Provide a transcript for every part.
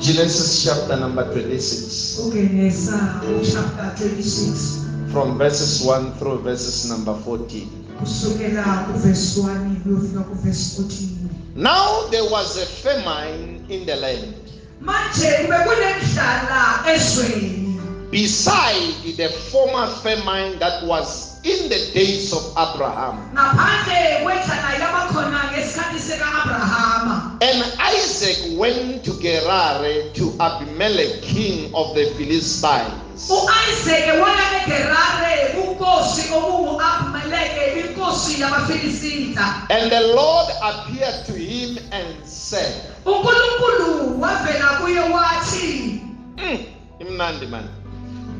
Genesis chapter number 26, ungenisa 26 from verses 1 through verses number 14. kusukela kuvesi 1 kuyofika kuvesi 14 Now there was a famine in the land, manje kube kunemhlala ezweni. Beside the former famine that was in the days of Abraham. ngaphandle kwendlala yabakhona ngesikhathi sika-abrahama And Isaac went to Gerar to Abimelech, king of the Philistines. u-isake waya egerare kunkosi okungu-abimeleke inkosi yabafilisita And the Lord appeared to him and said, unkulunkulu wavela kuye wathi "Mm,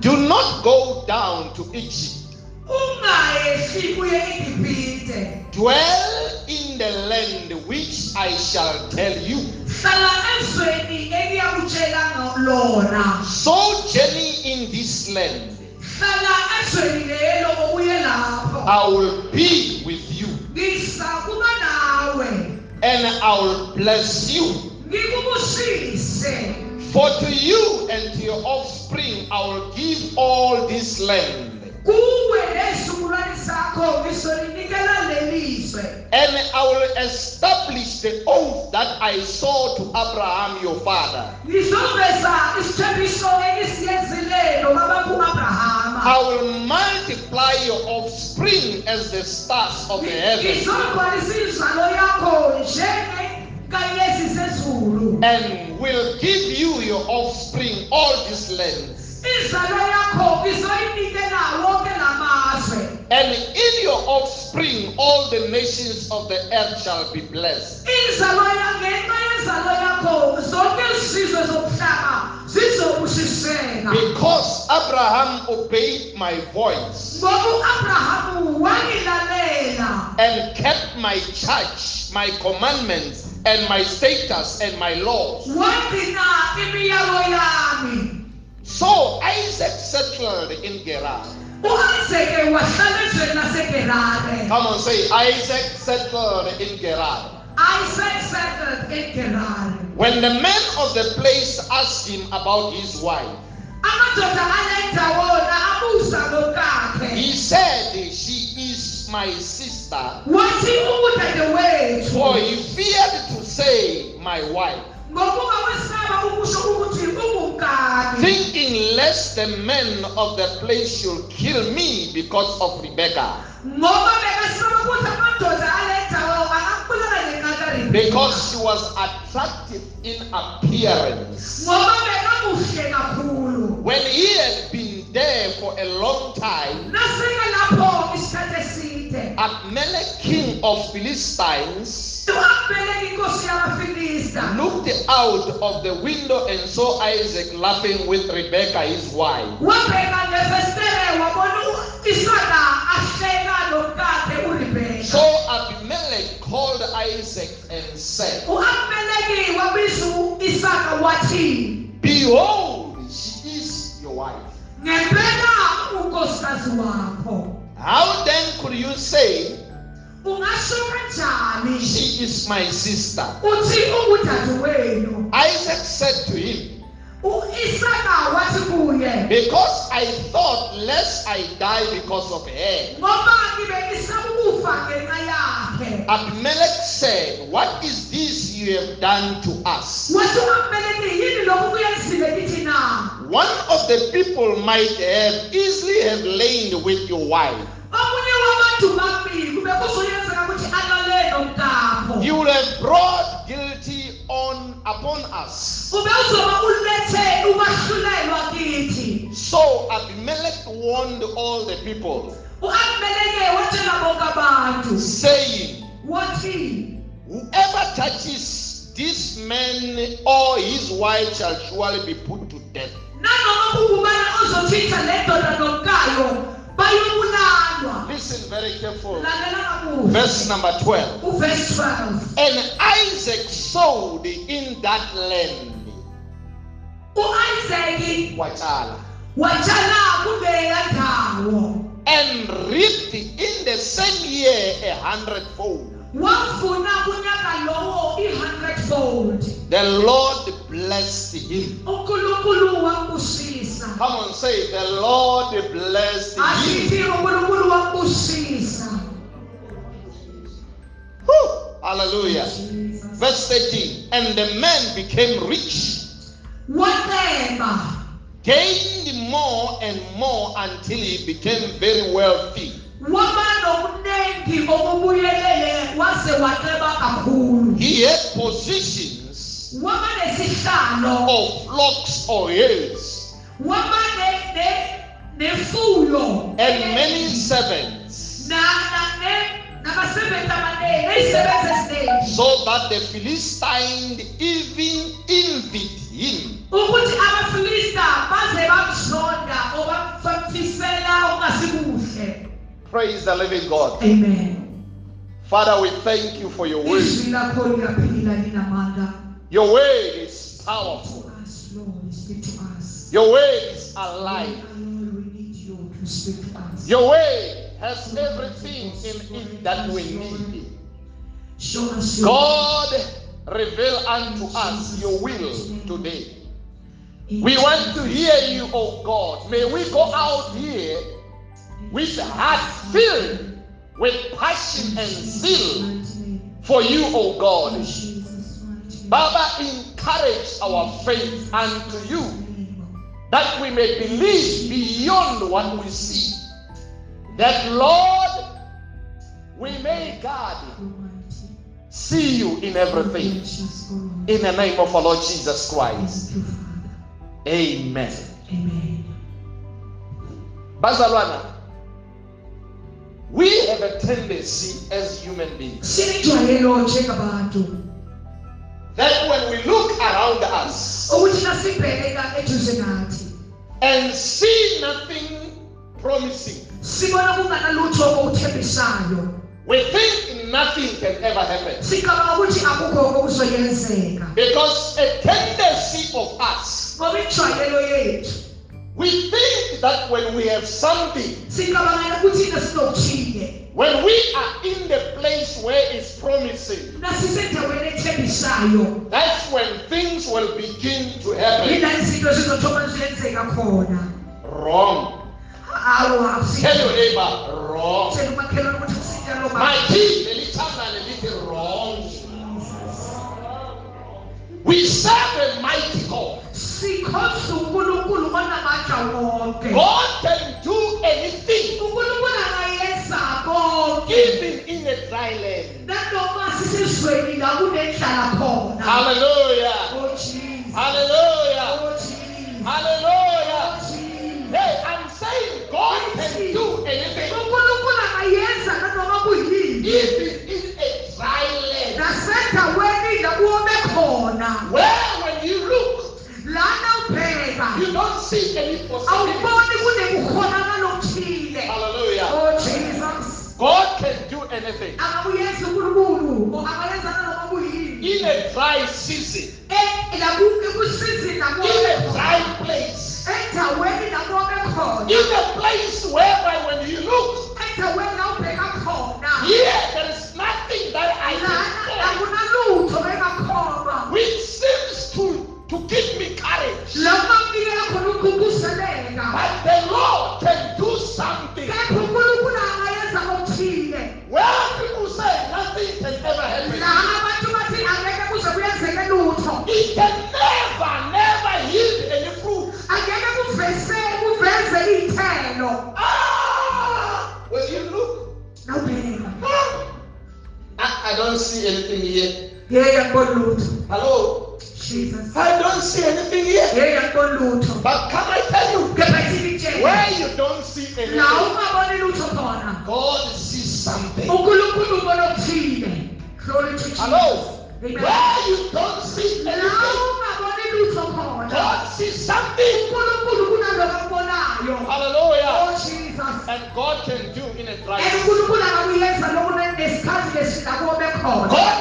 do not go down to Egypt. Ungayehli kuye egibhite Dwell in the land which I shall tell you. hlala ezweni engiyakutshela ngo- lona Sojourney in this land. hlala ezweni lelo ubuye lapho I will be with you, and I will bless you. For to you and to your offspring I will give all this land. Kuwe nezizukulwane zakho ngizolinikela lelizwe And I will establish the oath that I saw to Abraham your father. ngizoveza isithembiso engisiyenzilelo babakho u-abrahama I will multiply your offspring as the stars of the heavens, ngizogcwalisa inzalo yakho njengekayezi zezulu and will give you your offspring all these lands. Inzalo yakho ngizoyinikela wonke la mazwe And in your offspring all the nations of the earth shall be blessed. inzalo yangenxa yenzalo yakho zonke izizwe zomhlaba zizobusiseka Because Abraham obeyed my voice ngoba u-abrahamu wangilalela and kept my church, my commandments, and my statutes and my laws. Wagcina imiyalo yami So Isaac settled in Gerar. u-isake wahlala ezweni lasegerare Come on, say Isaac settled in Gerar. isaac settled in gerare When the men of the place asked him about his wife, amadoda alendawona abuza ngokakhe he said, She is my sister. wathi ungudade wethu For he feared to say, My wife, ngokuba wesaba ukusho ukuthi ungumkani thinking lest the men of the place should kill me because of Rebekah, ngoba bekasaba ukuthi amadoda alendawo angakubulala ngenqaka because she was attractive in appearance. ngoba bekamuhle kakhulu. When he had been there for a long time, Abimelech, king of Philistines, u-abeleka inkosi yabafilista looked out of the window and saw Isaac laughing with Rebekah, his wife. wabheka ngefestere wabona u- isaka ahleka nomkakhe uribeka So Abimelech called Isaac and said, u-abeleki wabiza u-isaka wathi Behold, she is your wife. ngempela unkosikazi wakho How then could you say, She is my sister? uthi ungudade wenu Isaac said to him, u-isaka wathi kuye Because I thought lest I die because of her. ngoba ngibe ngisaba ukufa ngenxa yakhe Abimelech said, What is this you have done to us? wathi u-abeleki yini lokhu kuyenzile kithi na One of the people might have easily have lain with your wife. Omunye wabantu bami kube kuzoyenzeka ukuthi alale nomkakho You will have brought guilty on upon us. ube uzoba ulethe ukwahlulelwa kithi So Abimelech warned all the people, u-abeleke watshela bonke saying, Whoever touches this man or his wife shall surely be put to death. Very kakuhle Verse number 12. uvesi 12 And Isaac sowed in that land. Oh, Wachala. kuleya ndawo And reaped in the same year a hundredfold. wafuna kunyaka lowo i-hundredfold The Lord blessed him. Come on, say, the Lord blessed him. asithi unkulunkulu wambusisa Whew, hallelujah. Verse 13 And the man became rich, watemba gained more and more until he became very wealthy. waba nobuningi obubuyelele wase wateba kakhulu He had positions of flocks or herds and many servants, na- na- ne- nabasebenzi abaningi nezisebenzi eziningi so that the Philistine even envied him. ukuthi abafilista baze bamzonda or bamfisela ongasibuhle Praise the living God. amen Father, we thank you for your word. izwi lakho liyaphila linamandla Your word is powerful. to lord speak to us Your word is alive. Lord, we need you to speak to us Your way has everything in it that we need. show God, reveal unto us your will today. We want to hear you, oh God. May we go out here with heart filled with passion and zeal for you, oh God. Baba, encourage our faith unto you that we may believe beyond what we see. That, Lord, we may, God, see you in everything. In the name of our Lord Jesus Christ. Amen. Amen. Bazalwana, we have a tendency as human beings that when we look around us and see nothing promising, sibona kunganalutho okuthembisayo. We think nothing can ever happen. sicabanga ukuthi akukho okuzoyenzeka. Because a tendency of us, ngoba injwayelo yethu we think that when we have something, sicabangela ukuthi nasinokuthile when we are in the place where it's promising, that's when things will begin to happen. yila izinto zizothoma ziyenzeka khona Wrong. Tell your neighbor, wrong. sitshela umakhelwane ukuthi kusinjalo My lelithi wrong. We serve a mighty God. sikhonza unkulunkulu onamandla God can khona Hallelujah. Oh, Hallelujah. Oh, Hallelujah. Oh, Hey, I'm saying God oh, can do anything, unkulunkulu angayenza nanoma kuyini even in a dry land. nasendaweni la kuome khona Where when you look, lana ubheka you don't see any possibility. awuboni kunekukhonakala okuthile Hallelujah. oh jesus God can do anything. angakuyenza unkulunkulu or angayenza nanoma kuyini In a dry season, la ku- ekusizini la in a dry place, endaweni la kuome khona. In a place whereby when you look, here there is nothing that I can akunalutho bekakhomba say, which seems to, to give me courage. la kumakunikela khona ukugqugquzeleka But the Lord can do something. Where people say nothing can ever happen, la abantu bathi angeke kuze kuyenzeke lutho it can never, never yield any fruit. angeke kuvese kuveze iy'thelo Ah! When you look, nawubheka ah, I, I don't see anything here. yeke angiboni lutho Hello? jesus. I don't see anything here. lutho But can I tell you, where you don't see anything, ungaboni lutho khona God sees something. unkulunkulu ubona okuthile. Glory to jesus Hello? Amen. Where you don't see la anything, ungaboni lutho khona. God sees something. unkulunkulu kunaloko akubonayo Hallelujah. oh jesus. And God can do in a dry and season. unkulunkulu angakuyenza lokhu nesikhathi lesi la kuome khona. God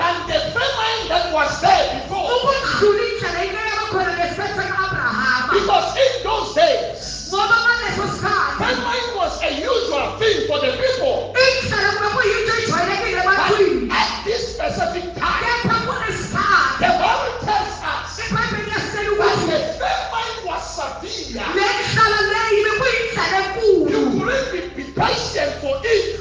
than the famine that was there before. Because in those days, famine was a usual thing for the people. But at this specific time, the Bible tells us that the famine was severe. You couldn't be patient for it.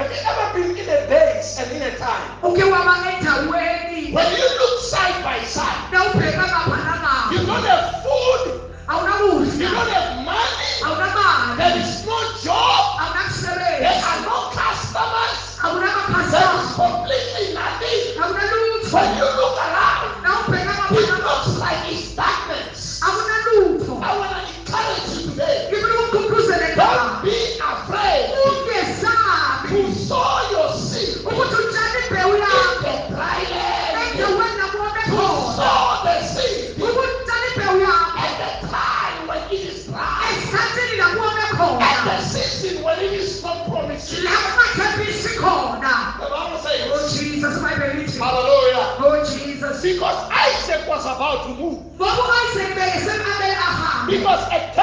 When you ever been in a place and in a time, when you look help about to move. Because a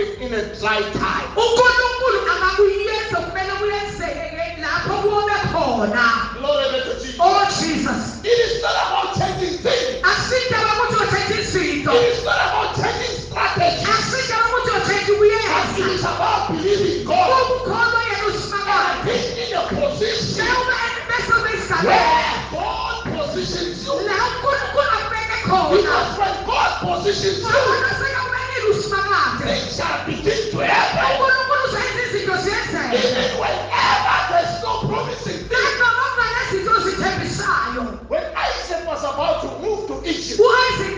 in a dry time. to Egypt. Why is it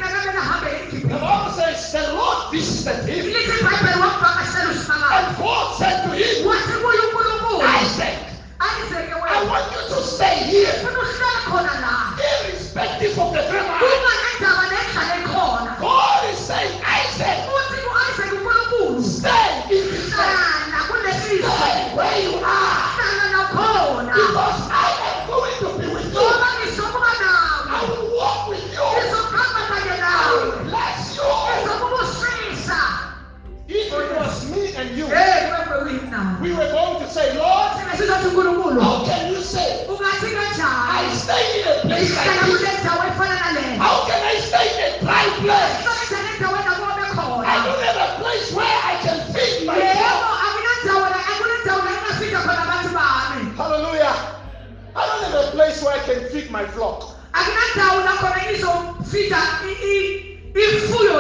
feed my flock. Akinata awulakọrẹ yi so feed am i i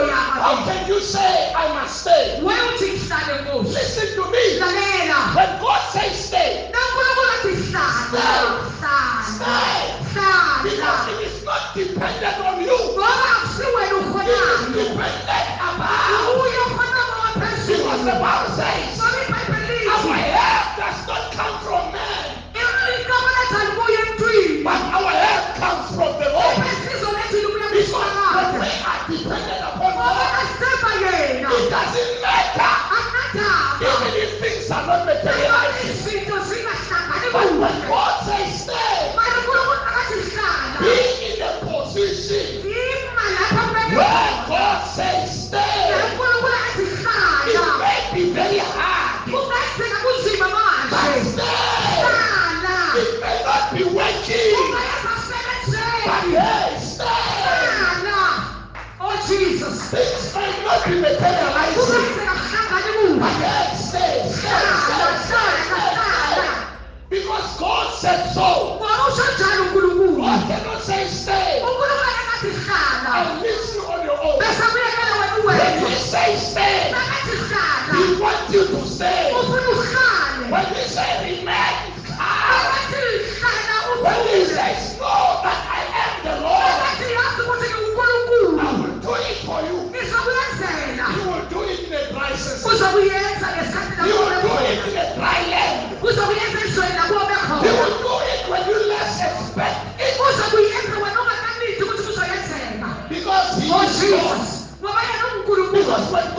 ya. How can you say I must stay? When you think that the. Listen to me. Dalela. When God says stay. Na nkolokolo ti sa. Stay. Stay. Stay. Because it is not dependent on you. Bọ́lá àfihàn ẹnu kọ́dá. It is dependent. you materialize it. But say, say, say, Because God said so. God cannot say stay. And leave you on your own. When He says stay, He wants you to stay. When He He oh is God. jesus ngoba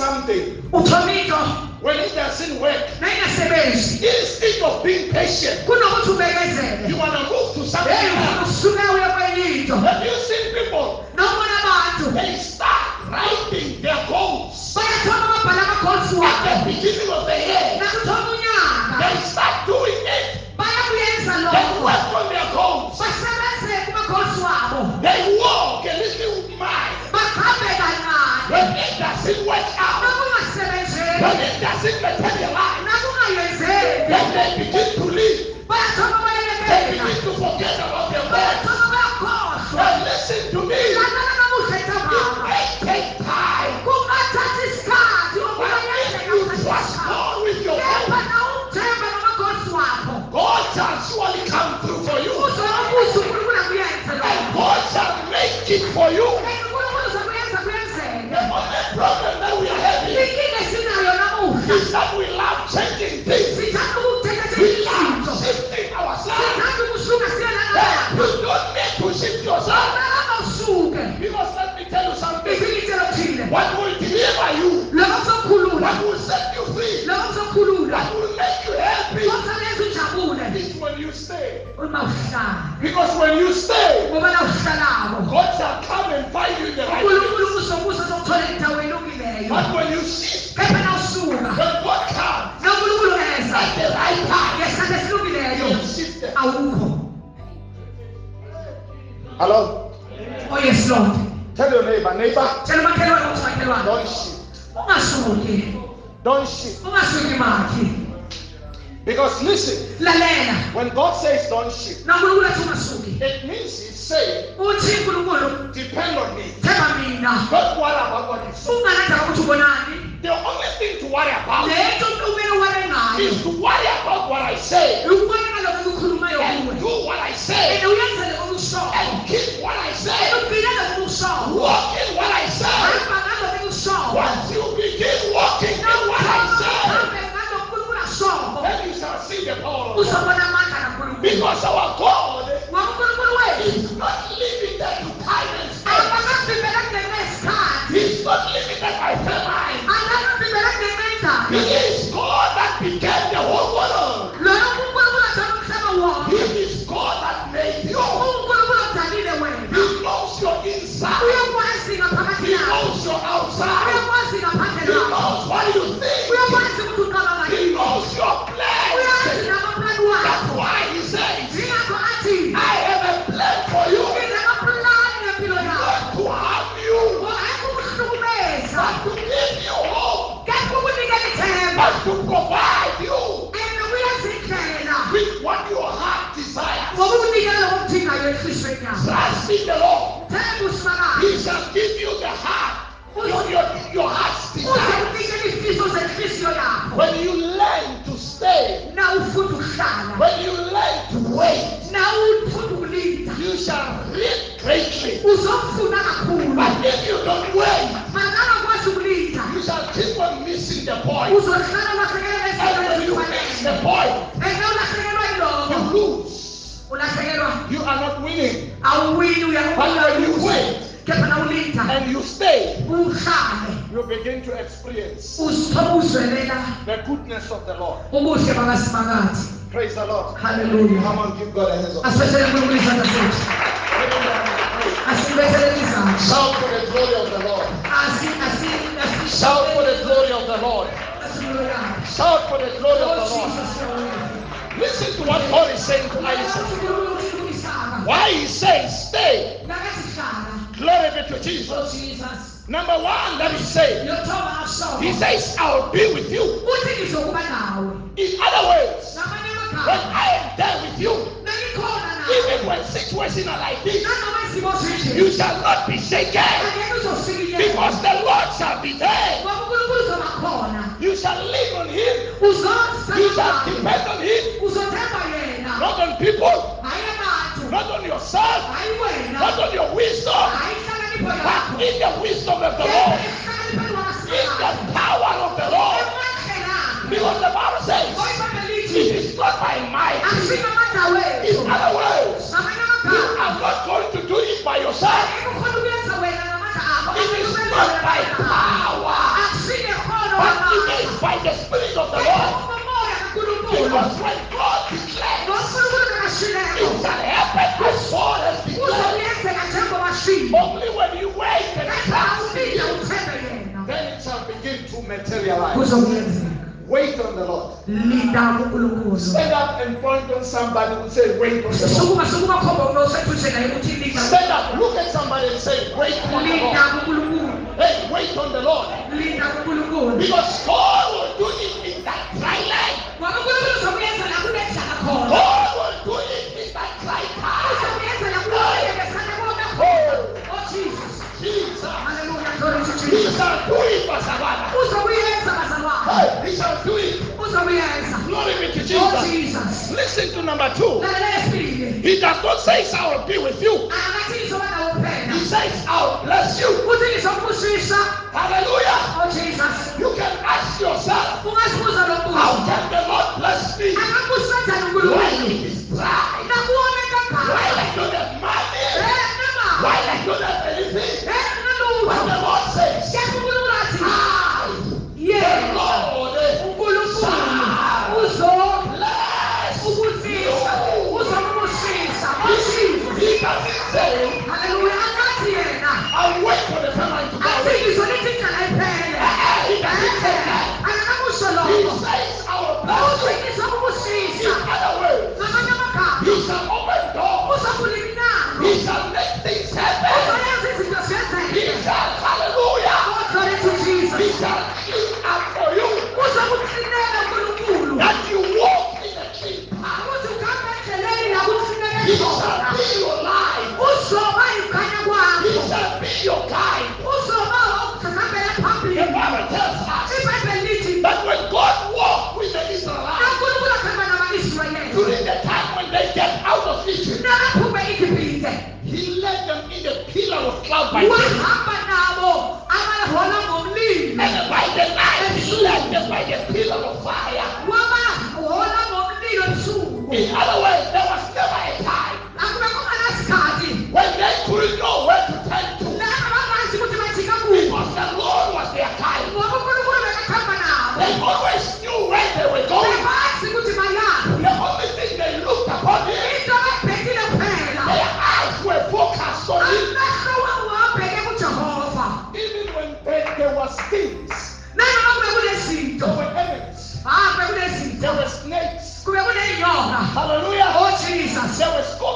something. When it doesn't work, instead of being patient, you want to move to something else. Work out, when it doesn't materialize, then they begin to leave. They begin to forget about their bayakhohlwa And listen to me. It may take time. But if you trust God with your wakho God shall surely come through for you. And God shall make it for you. Is that we love changing things. We love shifting ourselves. sithanda ukusuka siye Hey, lanalapha You don't need to shift yourself. Because let me tell you something. What will deliver you, what will set you free, what will make you happy? Is when you stay. Because when you stay, uhlalako God. Shall come and find you in the right place. uzokuza uzokuthola indawo elungileyo But when you shift, Hello? oh yes lord. Tell your neighbor, neighbor, umakhelwane ukuthi makhelwane don't shift. ungasuki Don't shift. ungasuki makhi Because listen, lalela when God says don't shift, nonkulunkulu athi ungasuki it means He's saying, nkulunkulu depend on me. Don't worry about what you see. ukuthi ubonani The only thing to worry about lento kumele uwale ngayo is to worry about what I say. Ukubona ngalokho ekukhulumayo and do what I say and uyenzele okushoyo and keep what I say, and uphile lokho okushoyo walk in what I say. hamba ngalokho ekushoyo Once you begin walking in what I say, Uhambe ngalokho unkulunkulu ashoyo then you shall see the power of God. uzobona amandla kankulunkulu Because our God ngoba unkulunkulu wethu is not limited to time and space. akakavimbela kungenxa yesikhathi He's not limited by time. akakavimbela kungenxa He yendawo is God that began the whole world. loyo unkulunkulu athola umhlaba He wonke is He yakho knows your outside. He knows what you think. uyakwazi ukuthi uqabanga He knows your plans. That's why he says, I have a plan for you. nginamaplani ngempilo yakho Not to harm you, but to give you hope, kepha ukunikela ithemba but to provide you with what your heart desires. ngoba ukunikela lokudingayo enhliziyweni yakho Trust in the Lord. Uzofuna kakhulu But if you don't wait, makangakwazi ukulinda you shall keep on missing the point. uzohlala ulahlekelwa And you miss the ezifanele point, eke ulahlekelwa you lose. ulahlekelwa. You are not winning. awuwini But when you wait kepha na and you stay, uhlale. you begin to experience the goodness of the Lord. Praise the Lord. Come on, give God a Shout for the glory of the Lord. Shout for the glory of the Lord. Shout for the glory of the Lord. Listen to what God is saying to Isaac. Why he says, stay. Glory be to Jesus. Number one, that Yothoma asho. he says, I'll be with you. uthi ngizokuba nawe In other words, when I am there with you, even when situations are like this, nanoma izimo zinje you shall not be shaken. Because the Lord shall be there. ngoba unkulunkulu uzoba khona You shall live on him. You shall depend on him, not on people, not. On yourself, not. On your wisdom, Spirit of the Lord. Because when God declares, ngonkulunkulu it shall happen as declared. uzokuyenzeka njengoba shilo Only when you wait and trust awulinde Him, uthembe yena then it shall begin to materialize. Wait on the Lord. Stand up and point on somebody who say, Wait on the Lord. sukuma sukuma khomba unosethuze naye ukuthi linda Stand up, look at somebody and say, Wait on the Lord. Hey, wait on the Lord. Because God will do it in that dry land. ngoba unkulunkulu uzokuyenza la kunedlala khona God will do it in that dry time. uzokuyenza la kunedlala khona oh jesus Jesus. to He shall do it, Basavana. bazalwane Hey, he shall do it. Glory be to oh Jesus. jesus Listen to number two. He does not say, I will be with you. Akathi ngizoba nawe kuphela He says, I'll bless you. Hallelujah. oh jesus You can ask yourself, how can the Lord bless me? angabusisa njani When unkulunkulu it is dry. nakuone Why I don't have money? eh nama Why I don't have anything? eh kuneyinyoka Hallelujah. oh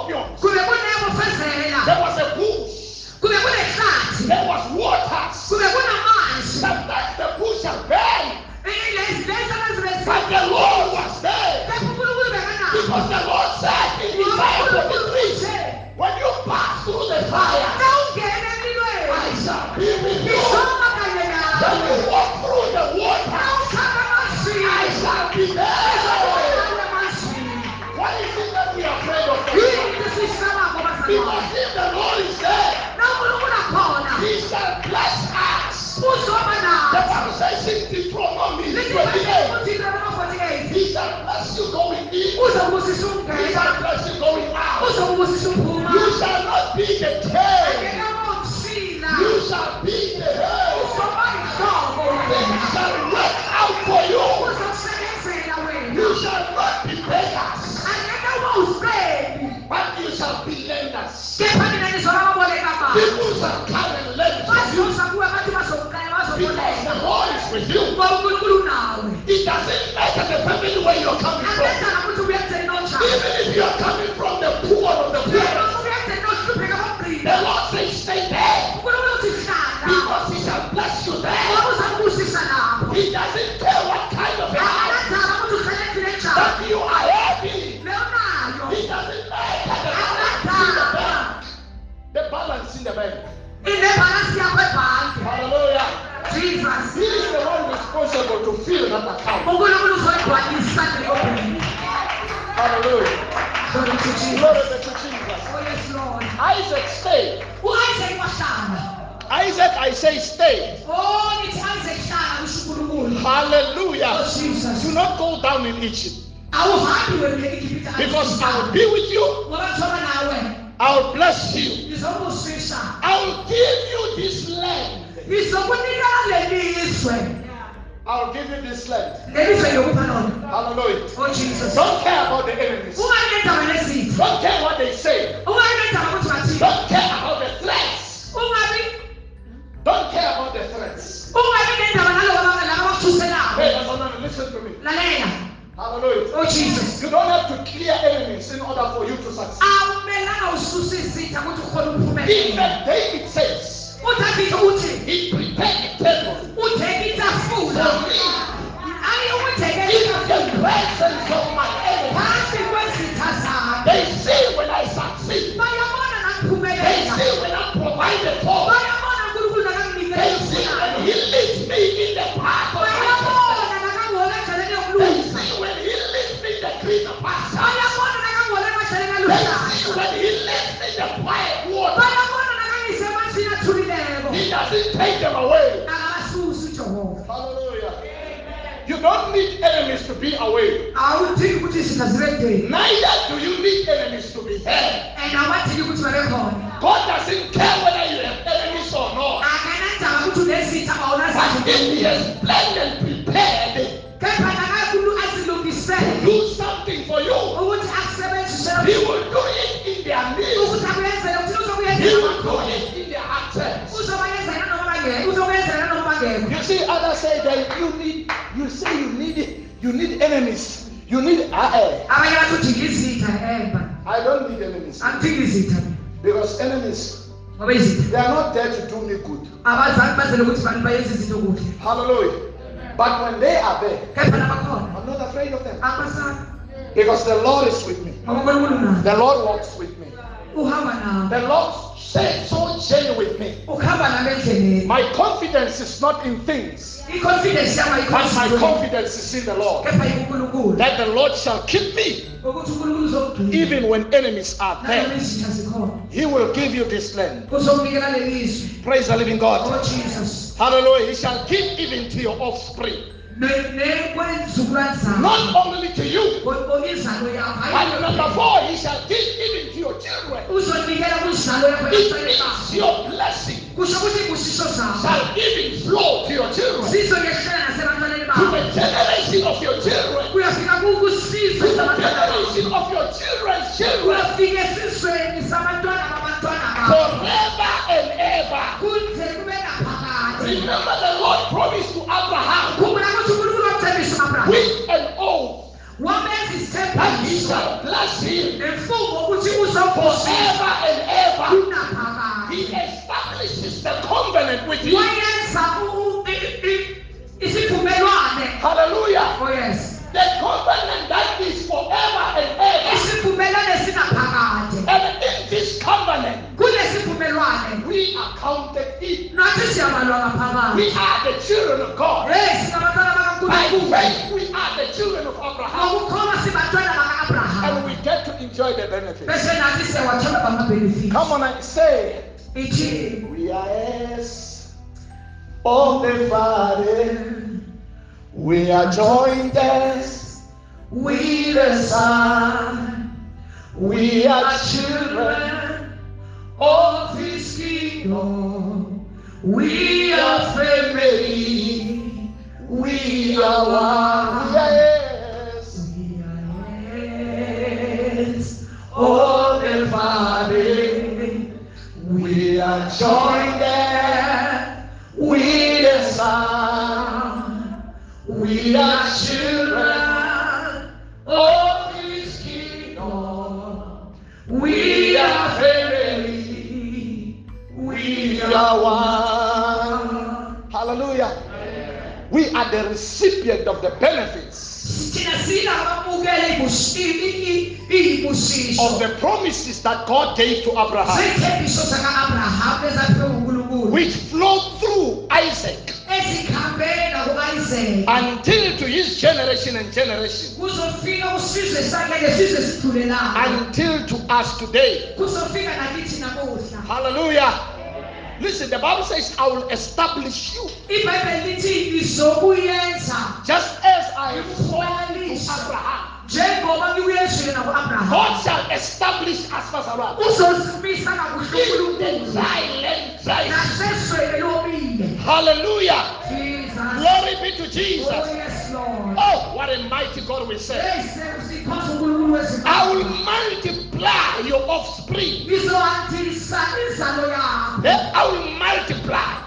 says in Deuteronomy lithi 28, ukuthi Deuteronomy 48 He shall bless you going in, uzokubusisa He ungena shall bless you going out. uzokubusisa uphuma You shall not be the tail, you shall be the head. yihlobo Things shall work out for you. You shall not be beggars, but you shall be lenders. People shall It doesn't matter the family where you're coming Isaac stayed. u-isaac wahlala Isaac, I say stay. oh nithi isaac hlala kusho unkulunkulu oh Hallelujah. jesus Do not go down in Egypt awuhambi wena egibhita because I will be with you. ngoba njengoba nawe I will bless you. I will give you this land. I will give you this land. Hallelujah. oh jesus Don't care about the enemies. Don't care what they say. Don't care about the threats. Don't care about the threats. Hey, abakuthuselayo Barcelona, listen to me. Hallelujah. oh jesus You don't have to clear enemies in order for you to succeed. ukhona uphumelela Even David says, He prepared a table for me ayi ukutheke in the presence of my enemies. phasi kwezitha zakhe They see when I succeed. They see when I'm provided for. They see when He leads me in the path of righteousness. bayabona nakangihola endleleni They see when He leads me in the green pastures. They see when He leads me in the quiet water. bayabona nakangise emanzini athulileko He doesn't take them away. akabasusi ujehova Hallelujah. You don't need enemies to be away. awudingi ukuthi izitha zibe kudeni Neither do you need enemies to be here. and awbadingi ukuthi babe khona God doesn't care whether you have enemies or not. akanandaba ukuthi unezitha But if He awunazitha has planned and prepared kepha nakakulu azilungisele to do something for you, ukuthi He akusebenzisele will do it in their midst. ukuthi akuyenzele ukuthi He uzokuyenzela will do bakhona it in their absence. uzobayenzela noma bangekho uzokuyenzela noma bangekho You see, others say that you need, you say you need, you need enemies. You need, abanye bathi udinga izitha emba I don't need enemies. Because enemies, they are not there to do me good. abazali bazele ukuthi bantu bayenze izinto kuhle Hallelujah. But when they are there, I'm not afraid of them. Because the Lord is with me. ngoba unkulunkulu nayo The Lord walks with me. The Lord so journey with me. ukuhamba nami endleleni My confidence is not in things, but my confidence is in the Lord. That the Lord shall keep me ukuthi unkulunkulu uzokugcina even when enemies are there. He will give you this land. Praise the living God. oh Hallelujah. He shall give even to your offspring. Not only to you, yakho number four, he shall give even to your children. It means your blessing kusho ukuthi ibusiso zakho shall even flow to your children. To the generation of your children. To the generation of your children's children. kuyafika esizweni sabantwana babantwana bakho Forever and ever. Remember forever and ever. He establishes the covenant with you. Hallelujah. oh yes The covenant that is forever and ever. And in this covenant, we are counted in. nathi siyabalwa ngaphakade We are the children of God. By faith, we are the children of Abraham. And we get to enjoy the benefits. bese nathi siyawathola bamabhenefiti Come on and say, we are heirs of the Father. We are joined as with the Son. we are children of His kingdom. We are family. We are one. Yes. We are heirs of the Father. We are joined there with the Son. We are children of His kingdom. We are family. We are the recipient of the benefits of the promises that God gave to Abraham, zethembiso zaka-abraham ezaphiwe ngunkulunkulu. which flowed through Isaac until to his generation and generation, kuzofika kusizwe sakhe lesizwe sidlulelayo until to us today. kuzofika nakithi namuhla. Hallelujah. Listen, the Bible says, I will establish you ibhayibheli lithi ngizokuyenza just as I to Abraham. njengoba ngikuyenzile naku-abraham God shall establish us bazalwane. uzozimisa In the dry land, dry. Hallelujah. jesus Glory be to oh Jesus. yes lord Oh, what a mighty God we serve. I will wezikhawu multiply your offspring. Eh, I will multiply.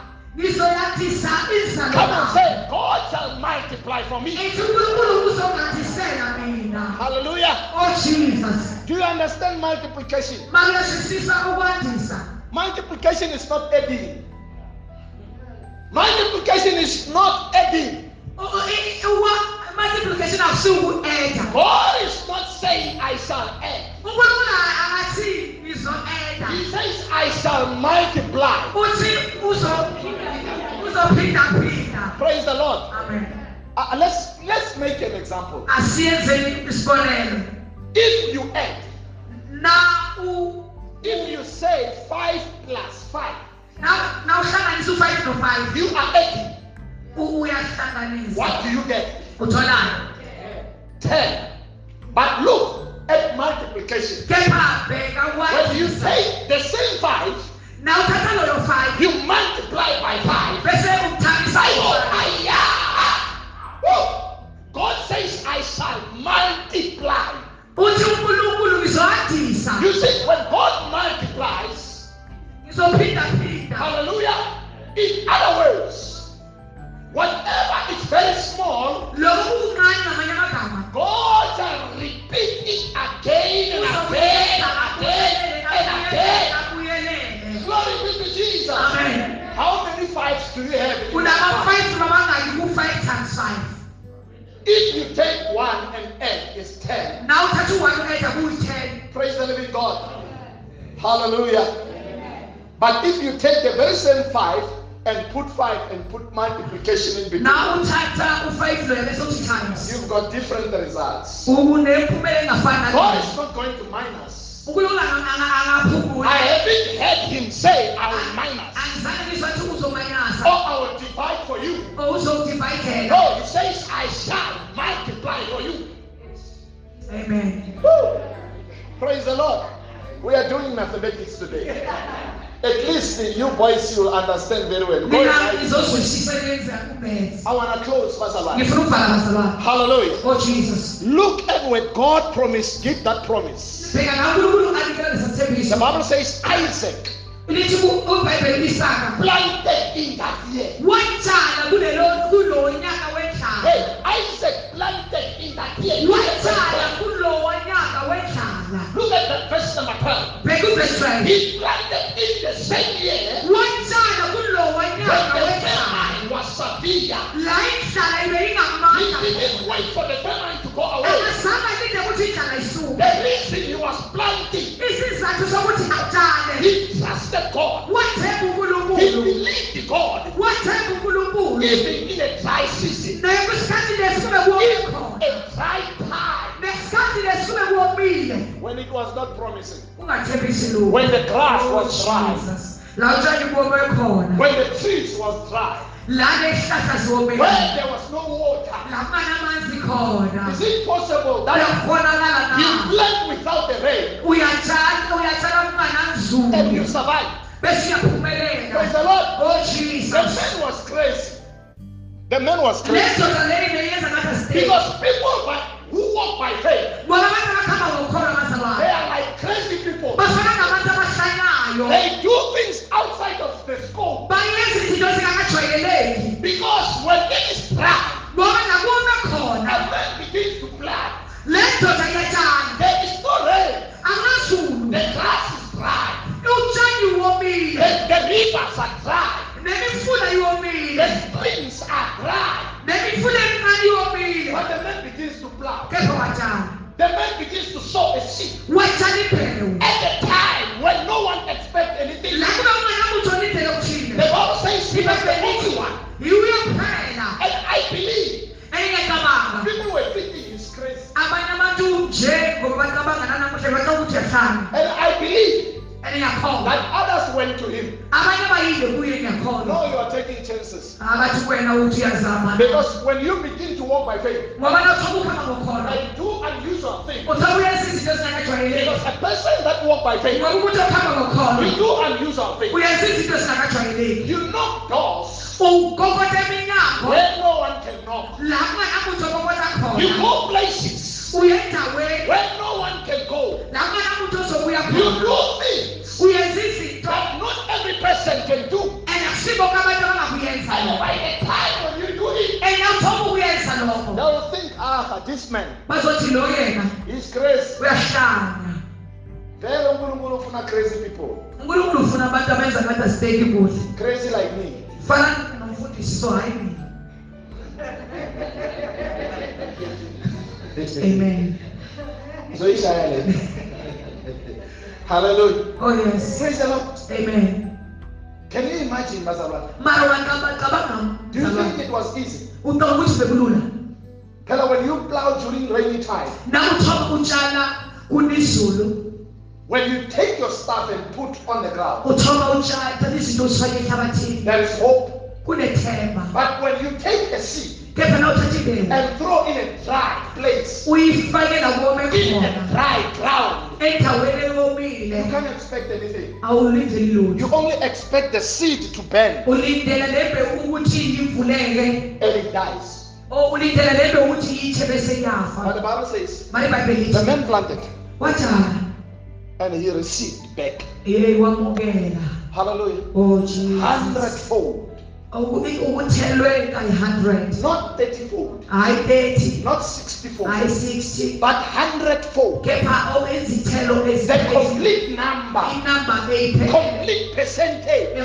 Come on, say, God shall multiply for me. Hallelujah. oh jesus Do you understand multiplication? Multiplication is not adding. Multiplication is not adding. Oh, oh, eh, eh, wa- God is not saying, I shall add. unkulunkulu akathi ngizo-eda He says, I shall multiply. uthi uzo- uzophindaphinda Praise the Lord. amen Uh, let's let's make an example. If you add, Now if you say five plus five, na na uhlanganisa u-five no-five you are uyahlanganisa What do you get? Utholani Ten. But look at multiplication. When you say the same five, now five you multiply by five. Oh. Woo. Oh, God says, I shall multiply. uthi unkulunkulu ngizoyandisa You see, when God multiplies, hallelujah, in other words, whatever is very small, lokhu kuncane ngamanye amagama God shall repeat it again and again and again and again. Glory be to Jesus. amen How many fives do you have? in your life? kunama-five babangaki ku-five times five If you take one and add, it's ten. Now uthatha u-one ueda kuyi-ten Praise the living God. Hallelujah. But if you take the very same five and put five and put multiplication in between, na uthatha u-five loya bese times you've got different results. God is not going to minus. I haven't heard him say, I will minus angizange thi or I will divide for you. or uzodivayidela No, he says, I shall multiply for you. amen Woo. Praise the Lord. We are doing mathematics today. At least you boys, you will understand very well. Go mina ahead. ngizozwisisa lenza kumbethe I want to close, Pastor Lance. ngifuna ukuvala bazalwane Hallelujah. oh jesus Look at what God promised. Give that promise. bheka na unkulunkulu anikela lesa The Bible says Isaac lithi ku- ubhayibheli lisaka planted in that year. Watshala kulelo kulo Hey, Isaac planted in that year. watshala kulo nyaka wendlala Look at that verse number 12. bheka uvesi 12 He planted in the same year watshala kulo when nyaka the wendlala famine was severe. la indlala ibe He ingamandla didn't wait for the famine to go away. akazange alinde ukuthi indlala isuke The reason he was planting, isizathu sokuthi atshale he trusted God. wathemba He unkulunkulu believed God. wathemba unkulunkulu Even in a dry season, naye kwisikhathi lesi kube kuwome in khona a dry time, nesikhathi lesi kube kuwomile when it was not promising, ungathembisi lutho when the grass was dry, Jesus. la utshani bome khona when the trees was dry, lana esihlahla where there was no water. lamana amanzi khona Is it possible that you plant without the rain and you survive? bese Praise the Lord. oh The man was crazy. The man was crazy. lendoda leyo beyenza ngathi asiteki Because people by, by faith, ngoba umuntu okuhamba ngokholwa you things. uyenza izinto ezingakajwayeleki You knock doors. Oh, Ugokota eminyango uNkulunkulu ufuna crazy people. unkulunkulu ufuna abantu abenza ngathi asibeki kuhle Crazy like me. fana nomfundisi so hayi mina amen Zoyishaya le. Hallelujah. oh yes Praise the Lord. amen Can you imagine, bazalwane? mara wangabacabanga. Do you think it was easy? ucaba ukuthi bekulula Phela when you plow during rainy time, nawuthoba utshala kunizulu when you take your stuff and put on the ground, uthoba utshala thatha izinto uzifake ehlabathini. there is hope. But when you take a seed kepha nawuthatha imbewu and throw in a dry place, in a dry ground, you can't expect anything. You only expect the seed to burn. Ulindela lembewu ukuthi ivuleke. And it dies. Oh, o ulindela lembewu ukuthi itshe bese But the Bible says the man planted. Watshala and he received back. Hallelujah. oh jesus. Hundredfold, Uku- ukuthelwe kayi-hundred not thirtyfold, hayi thirty. Not sixtyfold, hayi sixty. But hundredfold. kepha izithelo The complete number, complete percentage.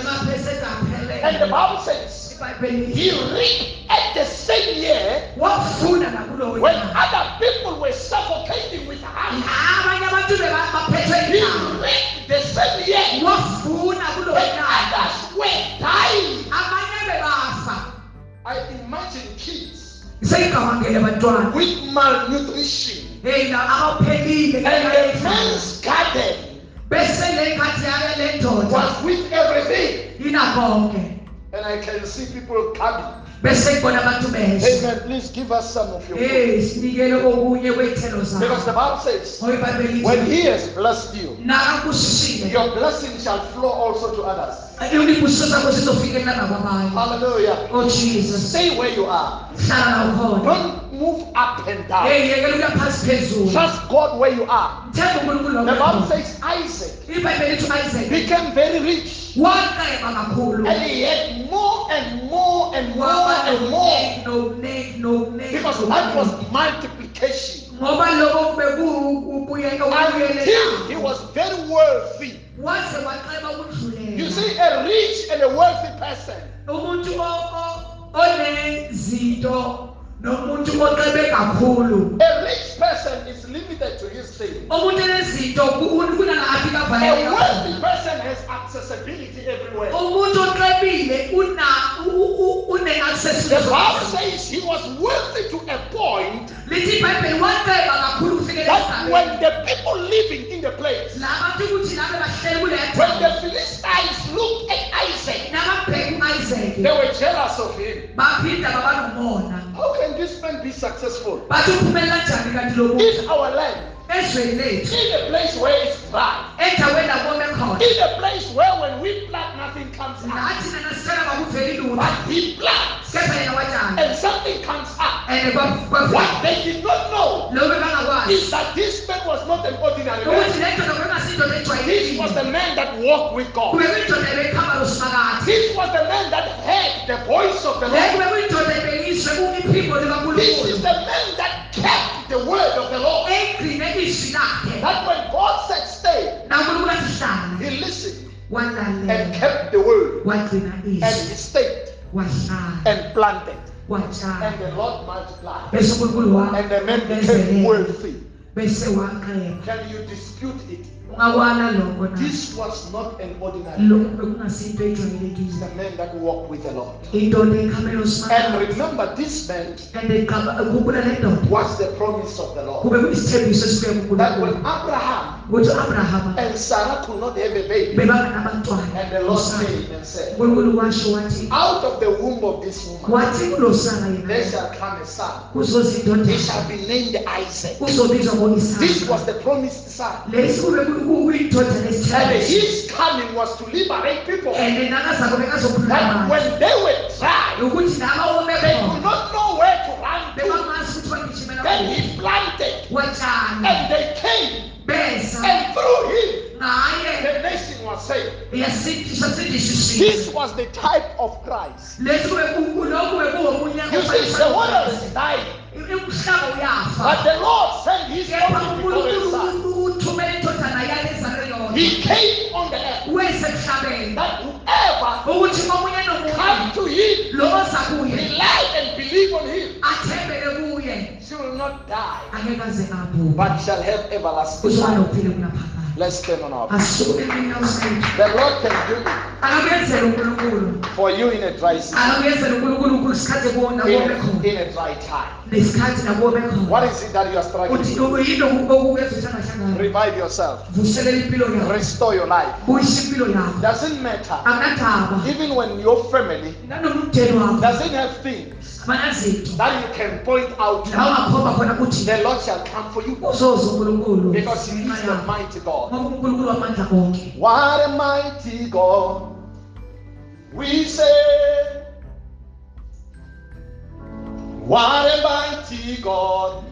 And the Bible says ibhayibheli he reaped at the same year when other people were suffocating with hunger. abanye abantu beba- baphethwe He reaped the same year. When others were dying. I imagine kids with malnutrition. Heyi la abaphelile and the man's garden bese le nkathi yake was with everything. And I can see people coming. bese ibona abantu besha Amen. Please give us some of your food. Eh sinikele okunye kwey'thelo Because the Bible says, when he has blessed you, your blessing shall flow also to others. sakho sizofikelela nakwabanye Hallelujah. oh jesus Stay where you are. hlala nawukhona Don't move up and down. heyi yekela ukuya phansi phezulu Trust God where you are. The Bible says Isaac ibhayibheli lithi u-isaac became very rich. And he had more and more and more and more. because that was multiplication. Until he was very wealthy. waze waqeba ukudlulela You see, a rich and a wealthy person nomuntu oqebe kakhulu A rich person is limited to his thing. umuntu enezinto kunala afika A wealthy person has accessibility everywhere. umuntu une-access The Bible says he was wealthy to a point lithi ibhayibheli waqeba kakhulu that when the people living in the place, ukuthi labe bahleli when the Philistines looked at Isaac, they were jealous of him. baphinda be successful? bathi uphumelela njani kanti lo muntu In our land, in a place where it's dry, endaweni lakome khona. In a place where when we plant, nothing comes out. nathi nana sitshela makuveli lutho But he plants kepha yena watshani and something comes up. What they did not know is that this man was not an ordinary man. le ndoda kwekungasindoda This was the man that walked with God. kube kuyindoda ebekhamba losimakathi This was the man that heard the voice of the Lord. kube kuyindoda ebekiswe kumiphimbo This is the man that kept the word of the Lord. That when God said stay, he listened and kept the word. And stayed and planted. And the Lord multiplied. And the men became wealthy. Can you dispute it? Ungakwana lokho na This was not an ordinary man. It's the man that walked with the Lord. And remember, this man and khumbula le ndoda was the promise of the Lord. kube kuyisithembiso esikuye That when Abraham and Sarah could not have a baby, and the Lord came and said, unkulunkulu washo wathi Out of the womb of this woman, there shall come a son. He shall be named Isaac. This was the promised son. Lesi kube kuyindoda And lesithembiso his coming was to liberate people. That when they were dry, ukuthi naba ome they could not know where to run to. Then he planted, and they came, and through him, the nation was saved. This was the type of Christ. lesi kube ku- lokhu bekuwomunye You see, the world is dying, but the Lord sent his kepha He on the earth. Wesemhlabeni that whoever ukuthi omunye nomunye come to him, lo oza kuye. rely and believe on him, athembele kuye. she will not die, angeke aze but shall have everlasting uzoba life. kunaphakade Let's stand on our feet. asuke enyawo zethu The Lord can do it for you in a dry season, akakuyenzela unkulunkulu kusikhathi kuwona in, in a dry time. nesikhathi nakuwome khona What is it that you are struggling with? Revive yourself, vuselela impilo yakho restore your life. buyisa impilo yakho Doesn't matter, even when your family doesn't have things that you can point out. La to, ungakhomba khona ukuthi the Lord shall come for you. because He is the mighty God. ngoba unkulunkulu wamandla konke What a mighty God. We say What a mighty God.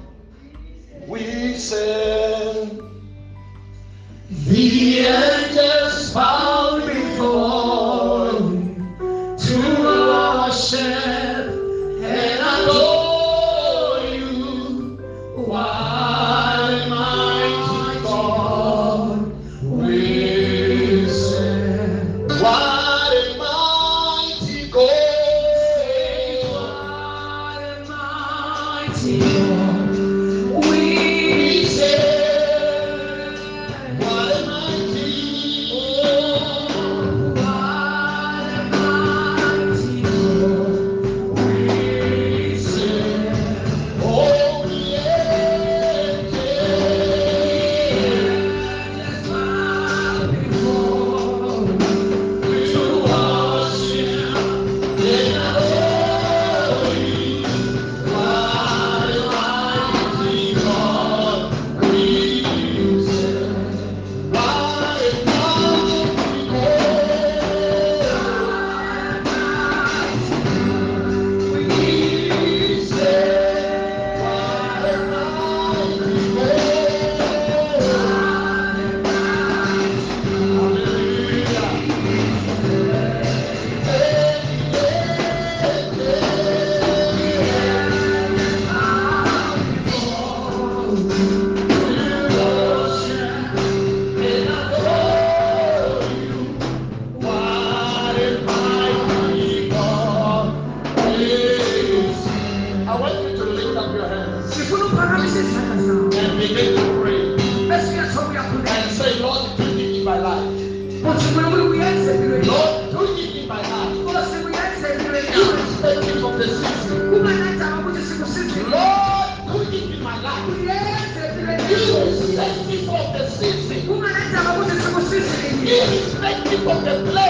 We say The angels bow before to worship and adore of the place.